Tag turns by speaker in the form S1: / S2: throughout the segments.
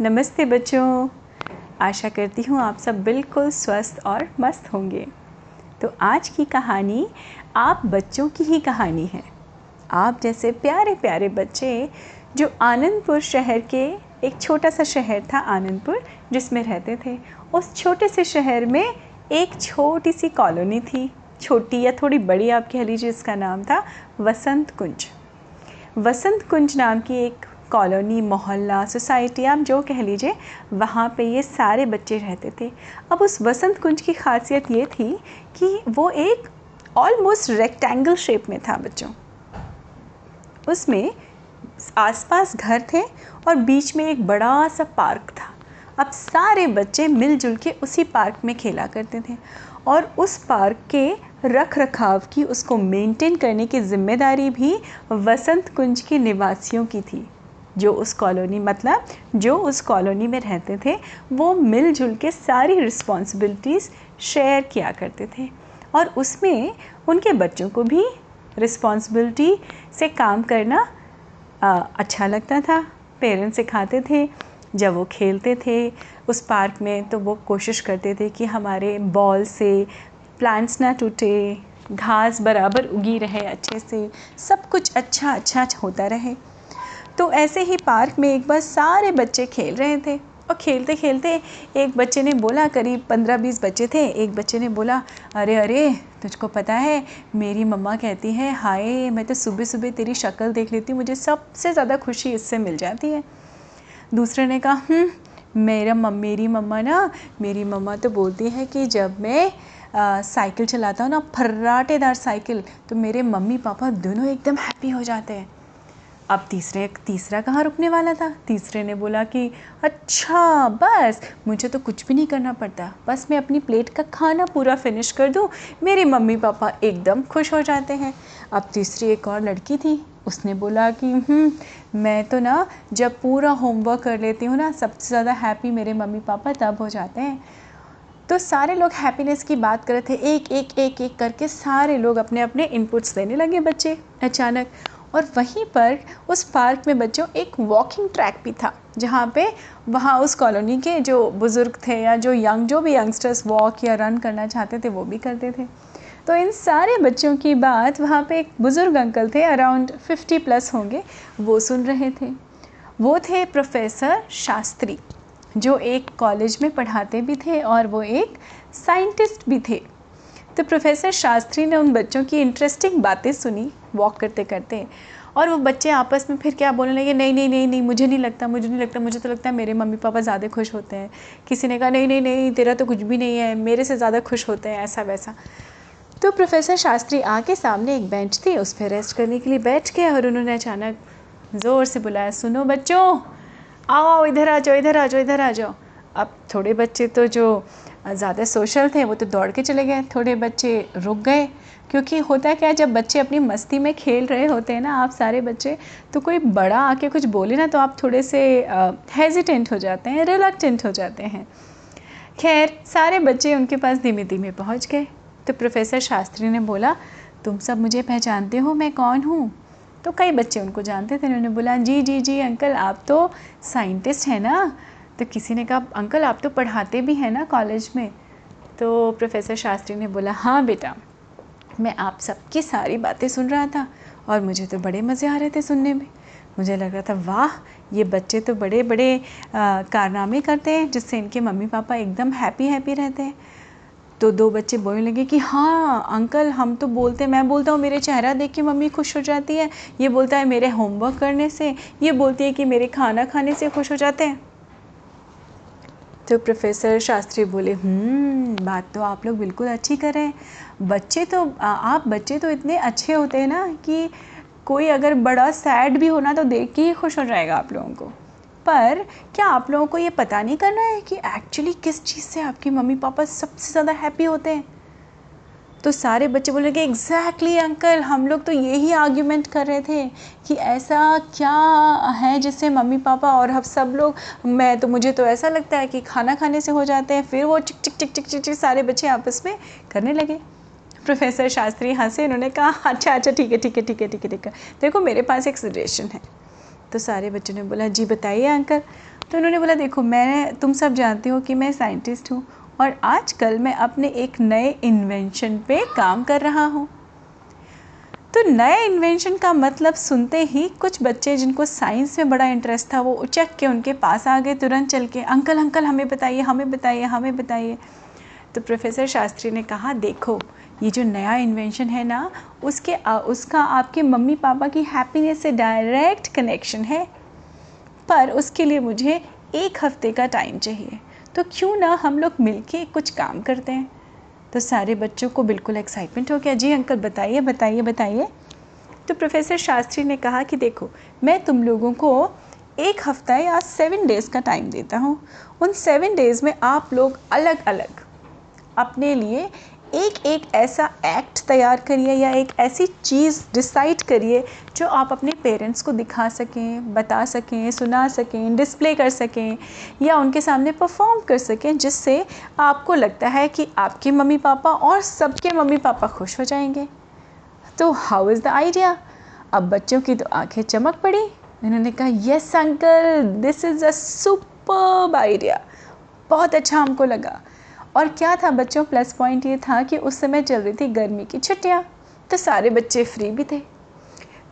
S1: नमस्ते बच्चों। आशा करती हूँ आप सब बिल्कुल स्वस्थ और मस्त होंगे। तो आज की कहानी आप बच्चों की ही कहानी है। आप जैसे प्यारे प्यारे बच्चे जो आनंदपुर शहर के एक छोटा सा शहर था आनंदपुर, जिसमें रहते थे, उस छोटे से शहर में एक छोटी सी कॉलोनी थी। छोटी या थोड़ी बड़ी, आप कह लीजिए, इसका नाम था वसंत कुंज। वसंत कुंज नाम की एक कॉलोनी, मोहल्ला, सोसाइटी, आप जो कह लीजिए, वहाँ पे ये सारे बच्चे रहते थे। अब उस वसंत कुंज की खासियत ये थी कि वो एक ऑलमोस्ट रेक्टेंगल शेप में था बच्चों। उसमें आसपास घर थे और बीच में एक बड़ा सा पार्क था। अब सारे बच्चे मिलजुल के उसी पार्क में खेला करते थे और उस पार्क के रख रखाव की, उसको मेंटेन करने की ज़िम्मेदारी भी वसंत कुंज के निवासियों की थी। जो उस कॉलोनी मतलब जो उस कॉलोनी में रहते थे वो मिलजुल के सारी रिस्पॉन्सिबिलिटीज़ शेयर किया करते थे। और उसमें उनके बच्चों को भी रिस्पॉन्सिबिलिटी से काम करना आ, अच्छा लगता था। पेरेंट्स सिखाते थे जब वो खेलते थे उस पार्क में तो वो कोशिश करते थे कि हमारे बॉल से प्लांट्स ना टूटे घास बराबर उगी रहे अच्छे से सब कुछ अच्छा अच्छा होता रहे। तो ऐसे ही पार्क में एक बार सारे बच्चे खेल रहे थे। और खेलते खेलते एक बच्चे ने बोला करीब पंद्रह बीस बच्चे थे। एक बच्चे ने बोला अरे अरे तुझको पता है मेरी मम्मा कहती है हाय मैं तो सुबह सुबह तेरी शक्ल देख लेती हूँ मुझे सबसे ज़्यादा खुशी इससे मिल जाती है। दूसरे ने कहा हम्म, मेरा मम मेरी मम्मा ना मेरी मम्मा तो बोलती है कि जब मैं साइकिल चलाता हूँ ना फर्राटेदार साइकिल तो मेरे मम्मी पापा दोनों एकदम हैप्पी हो जाते हैं। अब तीसरे तीसरा कहाँ रुकने वाला था? तीसरे ने बोला कि अच्छा बस मुझे तो कुछ भी नहीं करना पड़ता। बस मैं अपनी प्लेट का खाना पूरा फिनिश कर दूँ मेरे मम्मी पापा एकदम खुश हो जाते हैं। अब तीसरी एक और लड़की थी उसने बोला कि हम्म, मैं तो ना जब पूरा होमवर्क कर लेती हूँ ना सबसे ज़्यादा हैप्पी मेरे मम्मी पापा तब हो जाते हैं। तो सारे लोग हैप्पीनेस की बात कर रहे थे एक एक एक एक करके सारे लोग अपने अपने इनपुट्स देने लगे बच्चे अचानक। और वहीं पर उस पार्क में बच्चों एक वॉकिंग ट्रैक भी था, जहाँ पे वहाँ उस कॉलोनी के जो बुज़ुर्ग थे या जो यंग जो भी यंगस्टर्स वॉक या रन करना चाहते थे, वो भी करते थे। तो इन सारे बच्चों की बात वहाँ पे एक बुज़ुर्ग अंकल थे अराउंड फिफ्टी प्लस होंगे, वो सुन रहे थे। वो थे प्रोफेसर शास्त्री, जो एक कॉलेज में पढ़ाते भी थे और वो एक साइंटिस्ट भी थे। तो प्रोफेसर शास्त्री ने उन बच्चों की इंटरेस्टिंग बातें सुनी वॉक करते करते। और वो बच्चे आपस में फिर क्या बोलने लगे, नहीं नहीं नहीं नहीं, मुझे नहीं लगता, मुझे नहीं लगता, मुझे तो लगता है मेरे मम्मी पापा ज़्यादा खुश होते हैं। किसी ने कहा, नहीं नहीं नहीं, तेरा तो कुछ भी नहीं है, मेरे से ज़्यादा खुश होते हैं, ऐसा वैसा। तो प्रोफेसर शास्त्री आके सामने एक बेंच थी, उस पर रेस्ट करने के लिए बैठ गए और उन्होंने अचानक ज़ोर से बुलाया, सुनो बच्चों, आओ, इधर आ जाओ, इधर आ जाओ, इधर आ जाओ। अब थोड़े बच्चे तो जो ज़्यादा सोशल थे, वो तो दौड़ के चले गए। थोड़े बच्चे रुक गए, क्योंकि होता क्या है, जब बच्चे अपनी मस्ती में खेल रहे होते हैं ना, आप सारे बच्चे तो कोई बड़ा आके कुछ बोले ना तो आप थोड़े से हेजिटेंट हो जाते हैं रिलक्टेंट हो जाते हैं। खैर, सारे बच्चे उनके पास धीमे धीमे पहुँच गए। तो प्रोफेसर शास्त्री ने बोला, तुम सब मुझे पहचानते हो, मैं कौन हूँ? तो कई बच्चे उनको जानते थे, उन्होंने बोला, जी जी जी, अंकल, आप तो साइंटिस्ट हैं ना तो किसी ने कहा, अंकल, आप तो पढ़ाते भी हैं ना कॉलेज में? तो प्रोफेसर शास्त्री ने बोला हाँ बेटा, मैं आप सबकी सारी बातें सुन रहा था और मुझे तो बड़े मज़े आ रहे थे सुनने में। मुझे लग रहा था, वाह, ये बच्चे तो बड़े बड़े कारनामे करते हैं, जिससे इनके मम्मी पापा एकदम हैप्पी हैप्पी रहते हैं। तो दो बच्चे बोलने लगे कि हाँ अंकल, हम तो बोलते, मैं बोलता हूँ, मेरे चेहरा देख के मम्मी खुश हो जाती है। ये बोलता है, मेरे होमवर्क करने से, ये बोलती है कि मेरे खाना खाने से खुश हो जाते हैं। तो प्रोफेसर शास्त्री बोले हम्म, बात तो आप लोग बिल्कुल अच्छी कर रहे हैं। बच्चे तो आप बच्चे तो इतने अच्छे होते हैं ना कि कोई अगर बड़ा सैड भी होना तो देख के ही खुश हो जाएगा आप लोगों को। पर क्या आप लोगों को ये पता नहीं करना है कि एक्चुअली किस चीज़ से आपकी मम्मी पापा सबसे ज़्यादा हैप्पी होते हैं? तो सारे बच्चे बोले कि एग्जैक्टली अंकल हम लोग तो यही आर्ग्यूमेंट कर रहे थे कि ऐसा क्या है जिससे मम्मी पापा और हम सब लोग, मैं तो मुझे तो ऐसा लगता है कि खाना खाने से हो जाते हैं। फिर वो चिक चिक चिक चिक चिक चिक सारे बच्चे आपस में करने लगे। प्रोफेसर शास्त्री हंसे उन्होंने कहा अच्छा अच्छा ठीक है ठीक है ठीक है ठीक है ठीक है। देखो, मेरे पास एक सजेशन है। तो सारे बच्चों ने बोला, जी बताइए अंकल तो उन्होंने बोला, देखो मैं तुम सब जानते हो कि मैं साइंटिस्ट हूँ। और आजकल मैं अपने एक नए इन्वेंशन पे काम कर रहा हूँ। तो नए इन्वेंशन का मतलब सुनते ही कुछ बच्चे जिनको साइंस में बड़ा इंटरेस्ट था वो उचक के उनके पास आ गए तुरंत चल के अंकल अंकल हमें बताइए हमें बताइए हमें बताइए। तो प्रोफेसर शास्त्री ने कहा देखो ये जो नया इन्वेंशन है ना उसके आ, उसका आपके मम्मी पापा की हैप्पीनेस से डायरेक्ट कनेक्शन है। पर उसके लिए मुझे एक हफ़्ते का टाइम चाहिए। तो क्यों ना हम लोग मिल कुछ काम करते हैं? तो सारे बच्चों को बिल्कुल एक्साइटमेंट हो गया। जी अंकल बताइए बताइए बताइए। तो प्रोफेसर शास्त्री ने कहा कि देखो, मैं तुम लोगों को एक हफ़्ता या सेवन डेज़ का टाइम देता हूँ। उन सेवन डेज़ में आप लोग अलग अलग अपने लिए एक एक ऐसा एक्ट तैयार करिए या एक ऐसी चीज़ डिसाइड करिए जो आप अपने पेरेंट्स को दिखा सकें, बता सकें, सुना सकें डिस्प्ले कर सकें या उनके सामने परफॉर्म कर सकें जिससे आपको लगता है कि आपके मम्मी पापा और सबके मम्मी पापा खुश हो जाएँगे। तो हाउ इज़ द आइडिया अब बच्चों की तो आँखें चमक पड़ी। उन्होंने कहा yes uncle this is a super idea बहुत अच्छा हमको लगा। और क्या था बच्चों प्लस पॉइंट ये था कि उस समय चल रही थी गर्मी की छुट्टियाँ तो सारे बच्चे फ्री भी थे।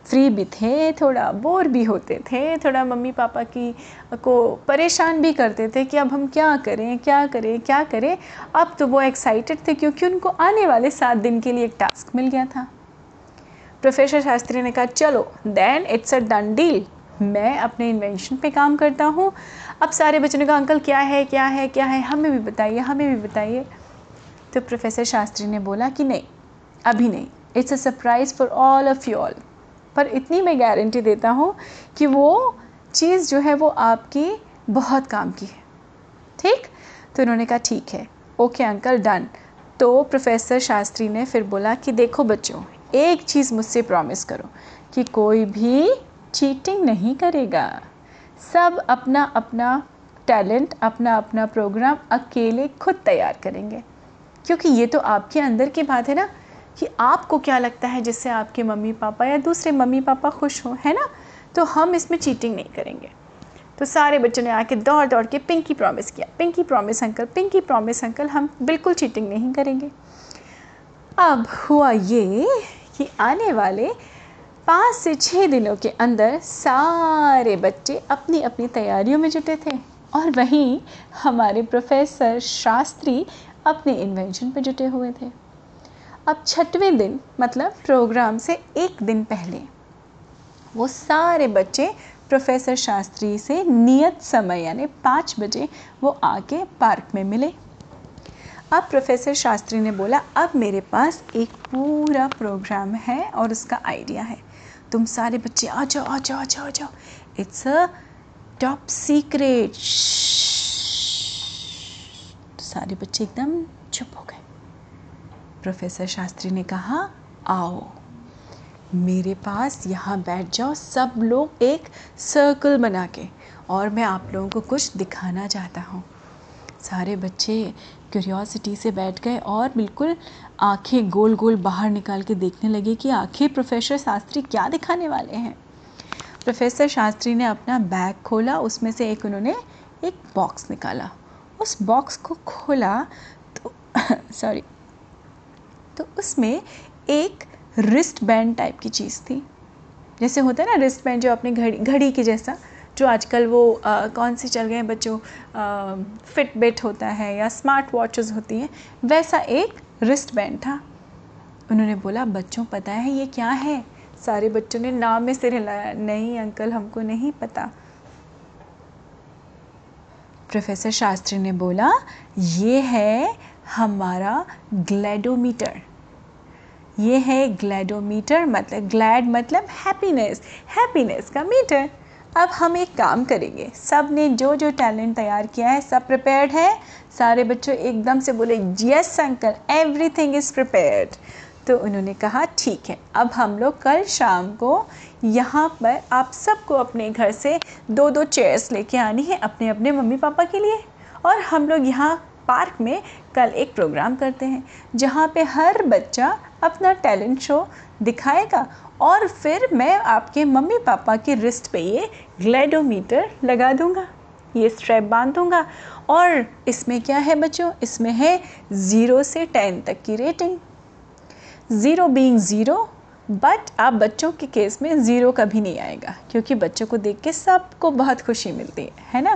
S1: फ्री भी थे, थोड़ा बोर भी होते थे, थोड़ा मम्मी पापा की को परेशान भी करते थे कि अब हम क्या करें क्या करें क्या करें। अब तो वो एक्साइटेड थे क्योंकि उनको आने वाले सात दिन के लिए एक टास्क मिल गया था। प्रोफेसर शास्त्री ने कहा, चलो then it's a done deal मैं अपने इन्वेंशन पे काम करता हूँ। अब सारे बच्चों ने कहा, अंकल, क्या है क्या है क्या है? हमें भी बताइए, हमें भी बताइए। तो प्रोफेसर शास्त्री ने बोला कि नहीं, अभी नहीं। It's a surprise for all of you all पर इतनी मैं गारंटी देता हूँ कि वो चीज़ जो है वो आपकी बहुत काम की है। ठीक? तो उन्होंने कहा, ठीक है। ओके अंकल डन तो प्रोफेसर शास्त्री ने फिर बोला कि, देखो बच्चों, एक चीज़ मुझसे प्रॉमिस करो कि कोई भी चीटिंग नहीं करेगा। सब अपना अपना टैलेंट अपना अपना प्रोग्राम अकेले खुद तैयार करेंगे। क्योंकि ये तो आपके अंदर की बात है ना कि आपको क्या लगता है जिससे आपके मम्मी पापा या दूसरे मम्मी पापा खुश हों, है ना? तो हम इसमें चीटिंग नहीं करेंगे। तो सारे बच्चों ने आके दौड़ दौड़ के पिंकी प्रॉमिस किया। Pinky promise uncle pinky promise uncle हम बिल्कुल चीटिंग नहीं करेंगे। अब हुआ ये कि आने वाले पाँच से छः दिनों के अंदर सारे बच्चे अपनी अपनी तैयारियों में जुटे थे। और वहीं हमारे प्रोफेसर शास्त्री अपने इन्वेंशन पर जुटे हुए थे। अब छठवें दिन मतलब प्रोग्राम से एक दिन पहले, वो सारे बच्चे प्रोफेसर शास्त्री से नियत समय, यानी पाँच बजे, वो आके पार्क में मिले। अब प्रोफेसर शास्त्री ने बोला, अब मेरे पास एक पूरा प्रोग्राम है और उसका आइडिया है। तुम सारे बच्चे आ जाओ आ जाओ आ जाओ आ जाओ। इट्स अ टॉप सीक्रेट सारे बच्चे एकदम चुप हो गए। प्रोफेसर शास्त्री ने कहा, आओ, मेरे पास यहाँ बैठ जाओ, सब लोग एक सर्कल बना के, और मैं आप लोगों को कुछ दिखाना चाहता हूँ। सारे बच्चे क्यूरियोसिटी से बैठ गए और बिल्कुल आँखें गोल गोल बाहर निकाल के देखने लगे कि आखिर प्रोफेसर शास्त्री क्या दिखाने वाले हैं। प्रोफेसर शास्त्री ने अपना बैग खोला, उसमें से एक उन्होंने एक बॉक्स निकाला। उस बॉक्स को खोला तो सॉरी तो उसमें एक रिस्ट बैंड टाइप की चीज़ थी। जैसे होता है ना रिस्ट बैंड जो अपनी घड़ी घड़ी के जैसा। जो आजकल वो कौन सी चल गए हैं बच्चों फिट बिट होता है या स्मार्ट वॉचेस होती हैं, वैसा एक रिस्ट बैंड था। उन्होंने बोला, बच्चों, पता है ये क्या है? सारे बच्चों ने नाम में सिर हिलाया, नहीं अंकल, हमको नहीं पता। प्रोफेसर शास्त्री ने बोला, ये है हमारा ग्लैडोमीटर। ये है ग्लैडोमीटर मतलब ग्लैड मतलब हैप्पीनेस हैप्पीनेस का मीटर अब हम एक काम करेंगे। सबने जो जो टैलेंट तैयार किया है, सब प्रिपेयर्ड है। सारे बच्चों एकदम से बोले yes uncle everything is prepared तो उन्होंने कहा, ठीक है, अब हम लोग कल शाम को यहाँ पर आप सबको अपने घर से दो दो चेयर्स लेके आनी है अपने अपने मम्मी पापा के लिए। और हम लोग यहाँ पार्क में कल एक प्रोग्राम करते हैं, जहाँ पे हर बच्चा अपना टैलेंट शो दिखाएगा और फिर मैं आपके मम्मी पापा के रिस्ट पे ये ग्लैडोमीटर लगा दूँगा। ये स्ट्रैप बाँध दूँगा। और इसमें क्या है बच्चों? इसमें है ज़ीरो से टेन तक की rating zero being zero but आप बच्चों के केस में ज़ीरो कभी नहीं आएगा, क्योंकि बच्चों को देख के सबको बहुत खुशी मिलती है है ना?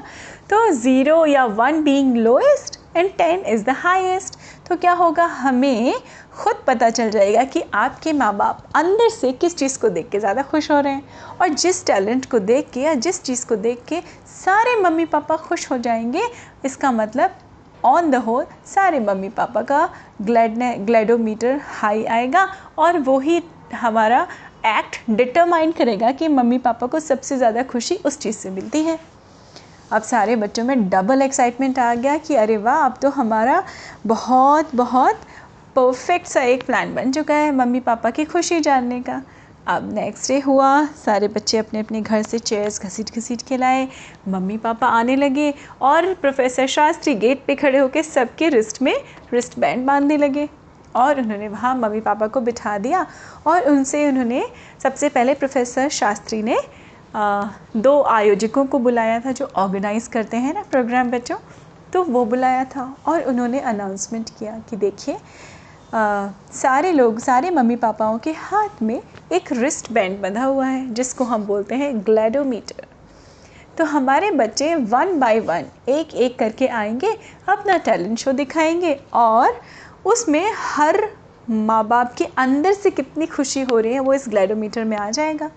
S1: तो ज़ीरो या one being lowest and ten is the highest तो क्या होगा? हमें खुद पता चल जाएगा कि आपके माँ बाप अंदर से किस चीज़ को देख के ज़्यादा खुश हो रहे हैं और जिस टैलेंट को देख के या जिस चीज़ को देख के सारे मम्मी पापा खुश हो जाएँगे, इसका मतलब ऑन द होल सारे मम्मी पापा का ग्लैडने ग्लैडोमीटर हाई आएगा और वही हमारा एक्ट डिटरमाइन करेगा कि मम्मी पापा को सबसे ज़्यादा खुशी उस चीज़ से मिलती है। अब सारे बच्चों में डबल एक्साइटमेंट आ गया कि अरे वाह, अब तो हमारा बहुत बहुत परफेक्ट सा एक प्लान बन चुका है मम्मी पापा की खुशी जानने का। अब नेक्स्ट डे हुआ, सारे बच्चे अपने अपने घर से चेयर्स घसीट घसीट के लाए, मम्मी पापा आने लगे और प्रोफेसर शास्त्री गेट पे खड़े होकर सबके रिस्ट में रिस्ट बैंड बांधने लगे और उन्होंने वहाँ मम्मी पापा को बिठा दिया और उनसे उन्होंने सबसे पहले प्रोफेसर शास्त्री ने दो आयोजकों को बुलाया था जो ऑर्गेनाइज़ करते हैं ना प्रोग्राम बच्चों तो वो बुलाया था और उन्होंने अनाउंसमेंट किया कि देखिए सारे लोग, सारे मम्मी पापाओं के हाथ में एक रिस्ट बैंड बंधा हुआ है, जिसको हम बोलते हैं ग्लैडोमीटर तो हमारे बच्चे वन बाय वन एक एक करके आएँगे, अपना टैलेंट शो दिखाएँगे और उसमें हर माँ बाप के अंदर से कितनी खुशी हो रही है, वो इस ग्लैडोमीटर में आ जाएगा।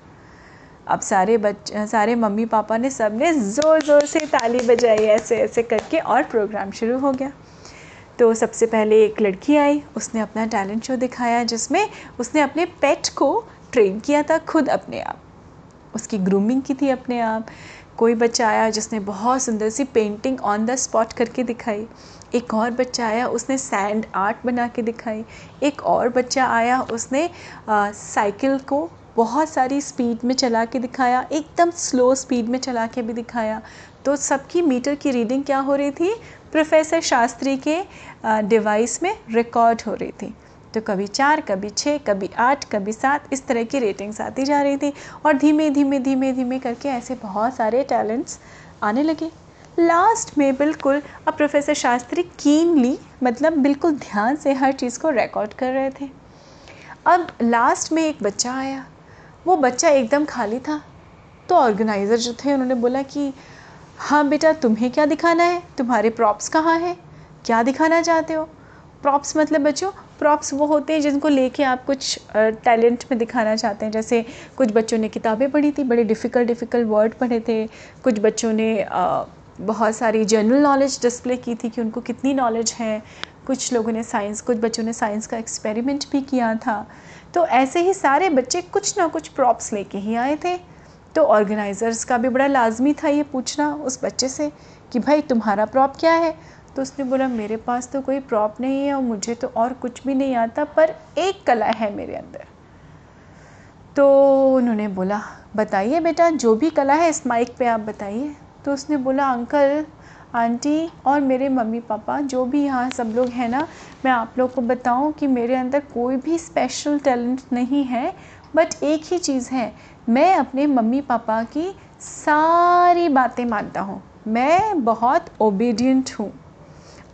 S1: अब सारे बच्चे, सारे मम्मी पापा ने सबने ज़ोर ज़ोर से ताली बजाई ऐसे ऐसे करके और प्रोग्राम शुरू हो गया। तो सबसे पहले एक लड़की आई, उसने अपना टैलेंट शो दिखाया, जिसमें उसने अपने पेट को ट्रेन किया था खुद अपने आप। उसकी ग्रूमिंग की थी अपने आप। कोई बच्चा आया जिसने बहुत सुंदर सी पेंटिंग ऑन द स्पॉट करके दिखाई। एक और बच्चा आया, उसने सैंड आर्ट बना के दिखाई। एक और बच्चा आया, उसने साइकिल को बहुत सारी स्पीड में चला के दिखाया, एकदम स्लो स्पीड में चला के भी दिखाया। तो सबकी मीटर की रीडिंग क्या हो रही थी? प्रोफेसर शास्त्री के डिवाइस में रिकॉर्ड हो रही थी। तो कभी चार, कभी छः कभी आठ, कभी सात, इस तरह की रेटिंग्स आती जा रही थी। और धीमे धीमे धीमे धीमे करके ऐसे बहुत सारे टैलेंट्स आने लगे। लास्ट में बिल्कुल अब प्रोफेसर शास्त्री कीनली मतलब बिल्कुल ध्यान से हर चीज़ को रिकॉर्ड कर रहे थे। अब लास्ट में एक बच्चा आया। वो बच्चा एकदम खाली था। तो ऑर्गेनाइज़र जो थे, उन्होंने बोला कि हाँ बेटा, तुम्हें क्या दिखाना है? तुम्हारे प्रॉप्स कहाँ हैं? क्या दिखाना चाहते हो? प्रॉप्स मतलब बच्चों प्रॉप्स वो होते हैं जिनको लेके आप कुछ टैलेंट में दिखाना चाहते हैं। जैसे कुछ बच्चों ने किताबें पढ़ी थी, बड़े डिफ़िकल्ट डिफ़िकल्ट वर्ड पढ़े थे। कुछ बच्चों ने बहुत सारी जनरल नॉलेज डिस्प्ले की थी कि उनको कितनी नॉलेज है। कुछ लोगों ने साइंस, कुछ बच्चों ने साइंस का एक्सपेरिमेंट भी किया था। तो ऐसे ही सारे बच्चे कुछ ना कुछ प्रॉप्स लेके ही आए थे। तो ऑर्गेनाइज़र्स का भी बड़ा लाजमी था ये पूछना उस बच्चे से कि भाई तुम्हारा प्रॉप क्या है? तो उसने बोला, मेरे पास तो कोई प्रॉप नहीं है और मुझे तो और कुछ भी नहीं आता, पर एक कला है मेरे अंदर। तो उन्होंने बोला, बताइए बेटा, जो भी कला है इस माइक पे आप बताइए। तो उसने बोला, अंकल आंटी और मेरे मम्मी पापा, जो भी यहाँ सब लोग हैं ना, मैं आप लोग को बताऊँ कि मेरे अंदर कोई भी स्पेशल टैलेंट नहीं है बट एक ही चीज़ है। मैं अपने मम्मी पापा की सारी बातें मानता हूँ। मैं बहुत ओबीडियंट हूँ,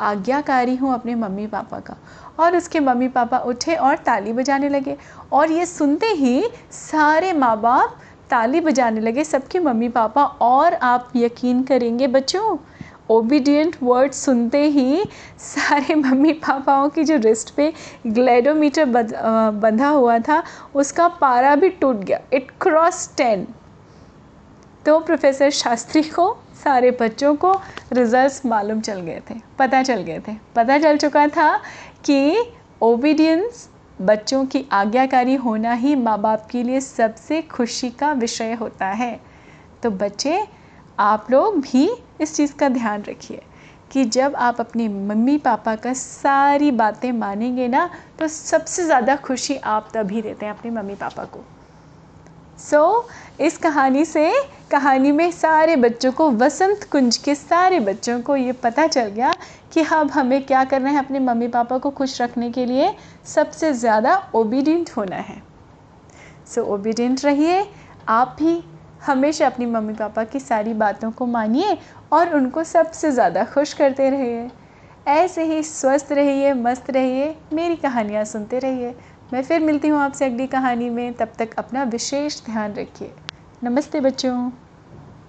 S1: आज्ञाकारी हूँ अपने मम्मी पापा का। और उसके मम्मी पापा उठे और ताली बजाने लगे। और ये सुनते ही सारे माँ बाप ताली बजाने लगे, सबके मम्मी पापा, और आप यकीन करेंगे बच्चों ओबीडियंट वर्ड सुनते ही सारे मम्मी पापाओं की जो रिस्ट पे ग्लैडोमीटर बंधा हुआ था, उसका पारा भी टूट गया। इट क्रॉस टेन तो प्रोफेसर शास्त्री को, सारे बच्चों को रिजल्ट्स मालूम चल गए थे, पता चल गए थे। पता चल चुका था कि ओबीडियंस बच्चों की आज्ञाकारी होना ही माँ बाप के लिए सबसे खुशी का विषय होता है। तो बच्चे, आप लोग भी इस चीज़ का ध्यान रखिए कि जब आप अपने मम्मी पापा का सारी बातें मानेंगे ना तो सबसे ज़्यादा खुशी आप तभी देते हैं अपने मम्मी पापा को। सो so, इस कहानी से कहानी में सारे बच्चों को वसंत कुंज के सारे बच्चों को ये पता चल गया कि अब हमें क्या करना है अपने मम्मी पापा को खुश रखने के लिए। सबसे ज़्यादा ओबीडियंट होना है। सो ओबीडियंट रहिए। आप भी हमेशा अपनी मम्मी पापा की सारी बातों को मानिए और उनको सबसे ज़्यादा खुश करते रहिए। ऐसे ही स्वस्थ रहिए, मस्त रहिए, मेरी कहानियाँ सुनते रहिए। मैं फिर मिलती हूँ आपसे अगली कहानी में। तब तक अपना विशेष ध्यान रखिए। नमस्ते बच्चों।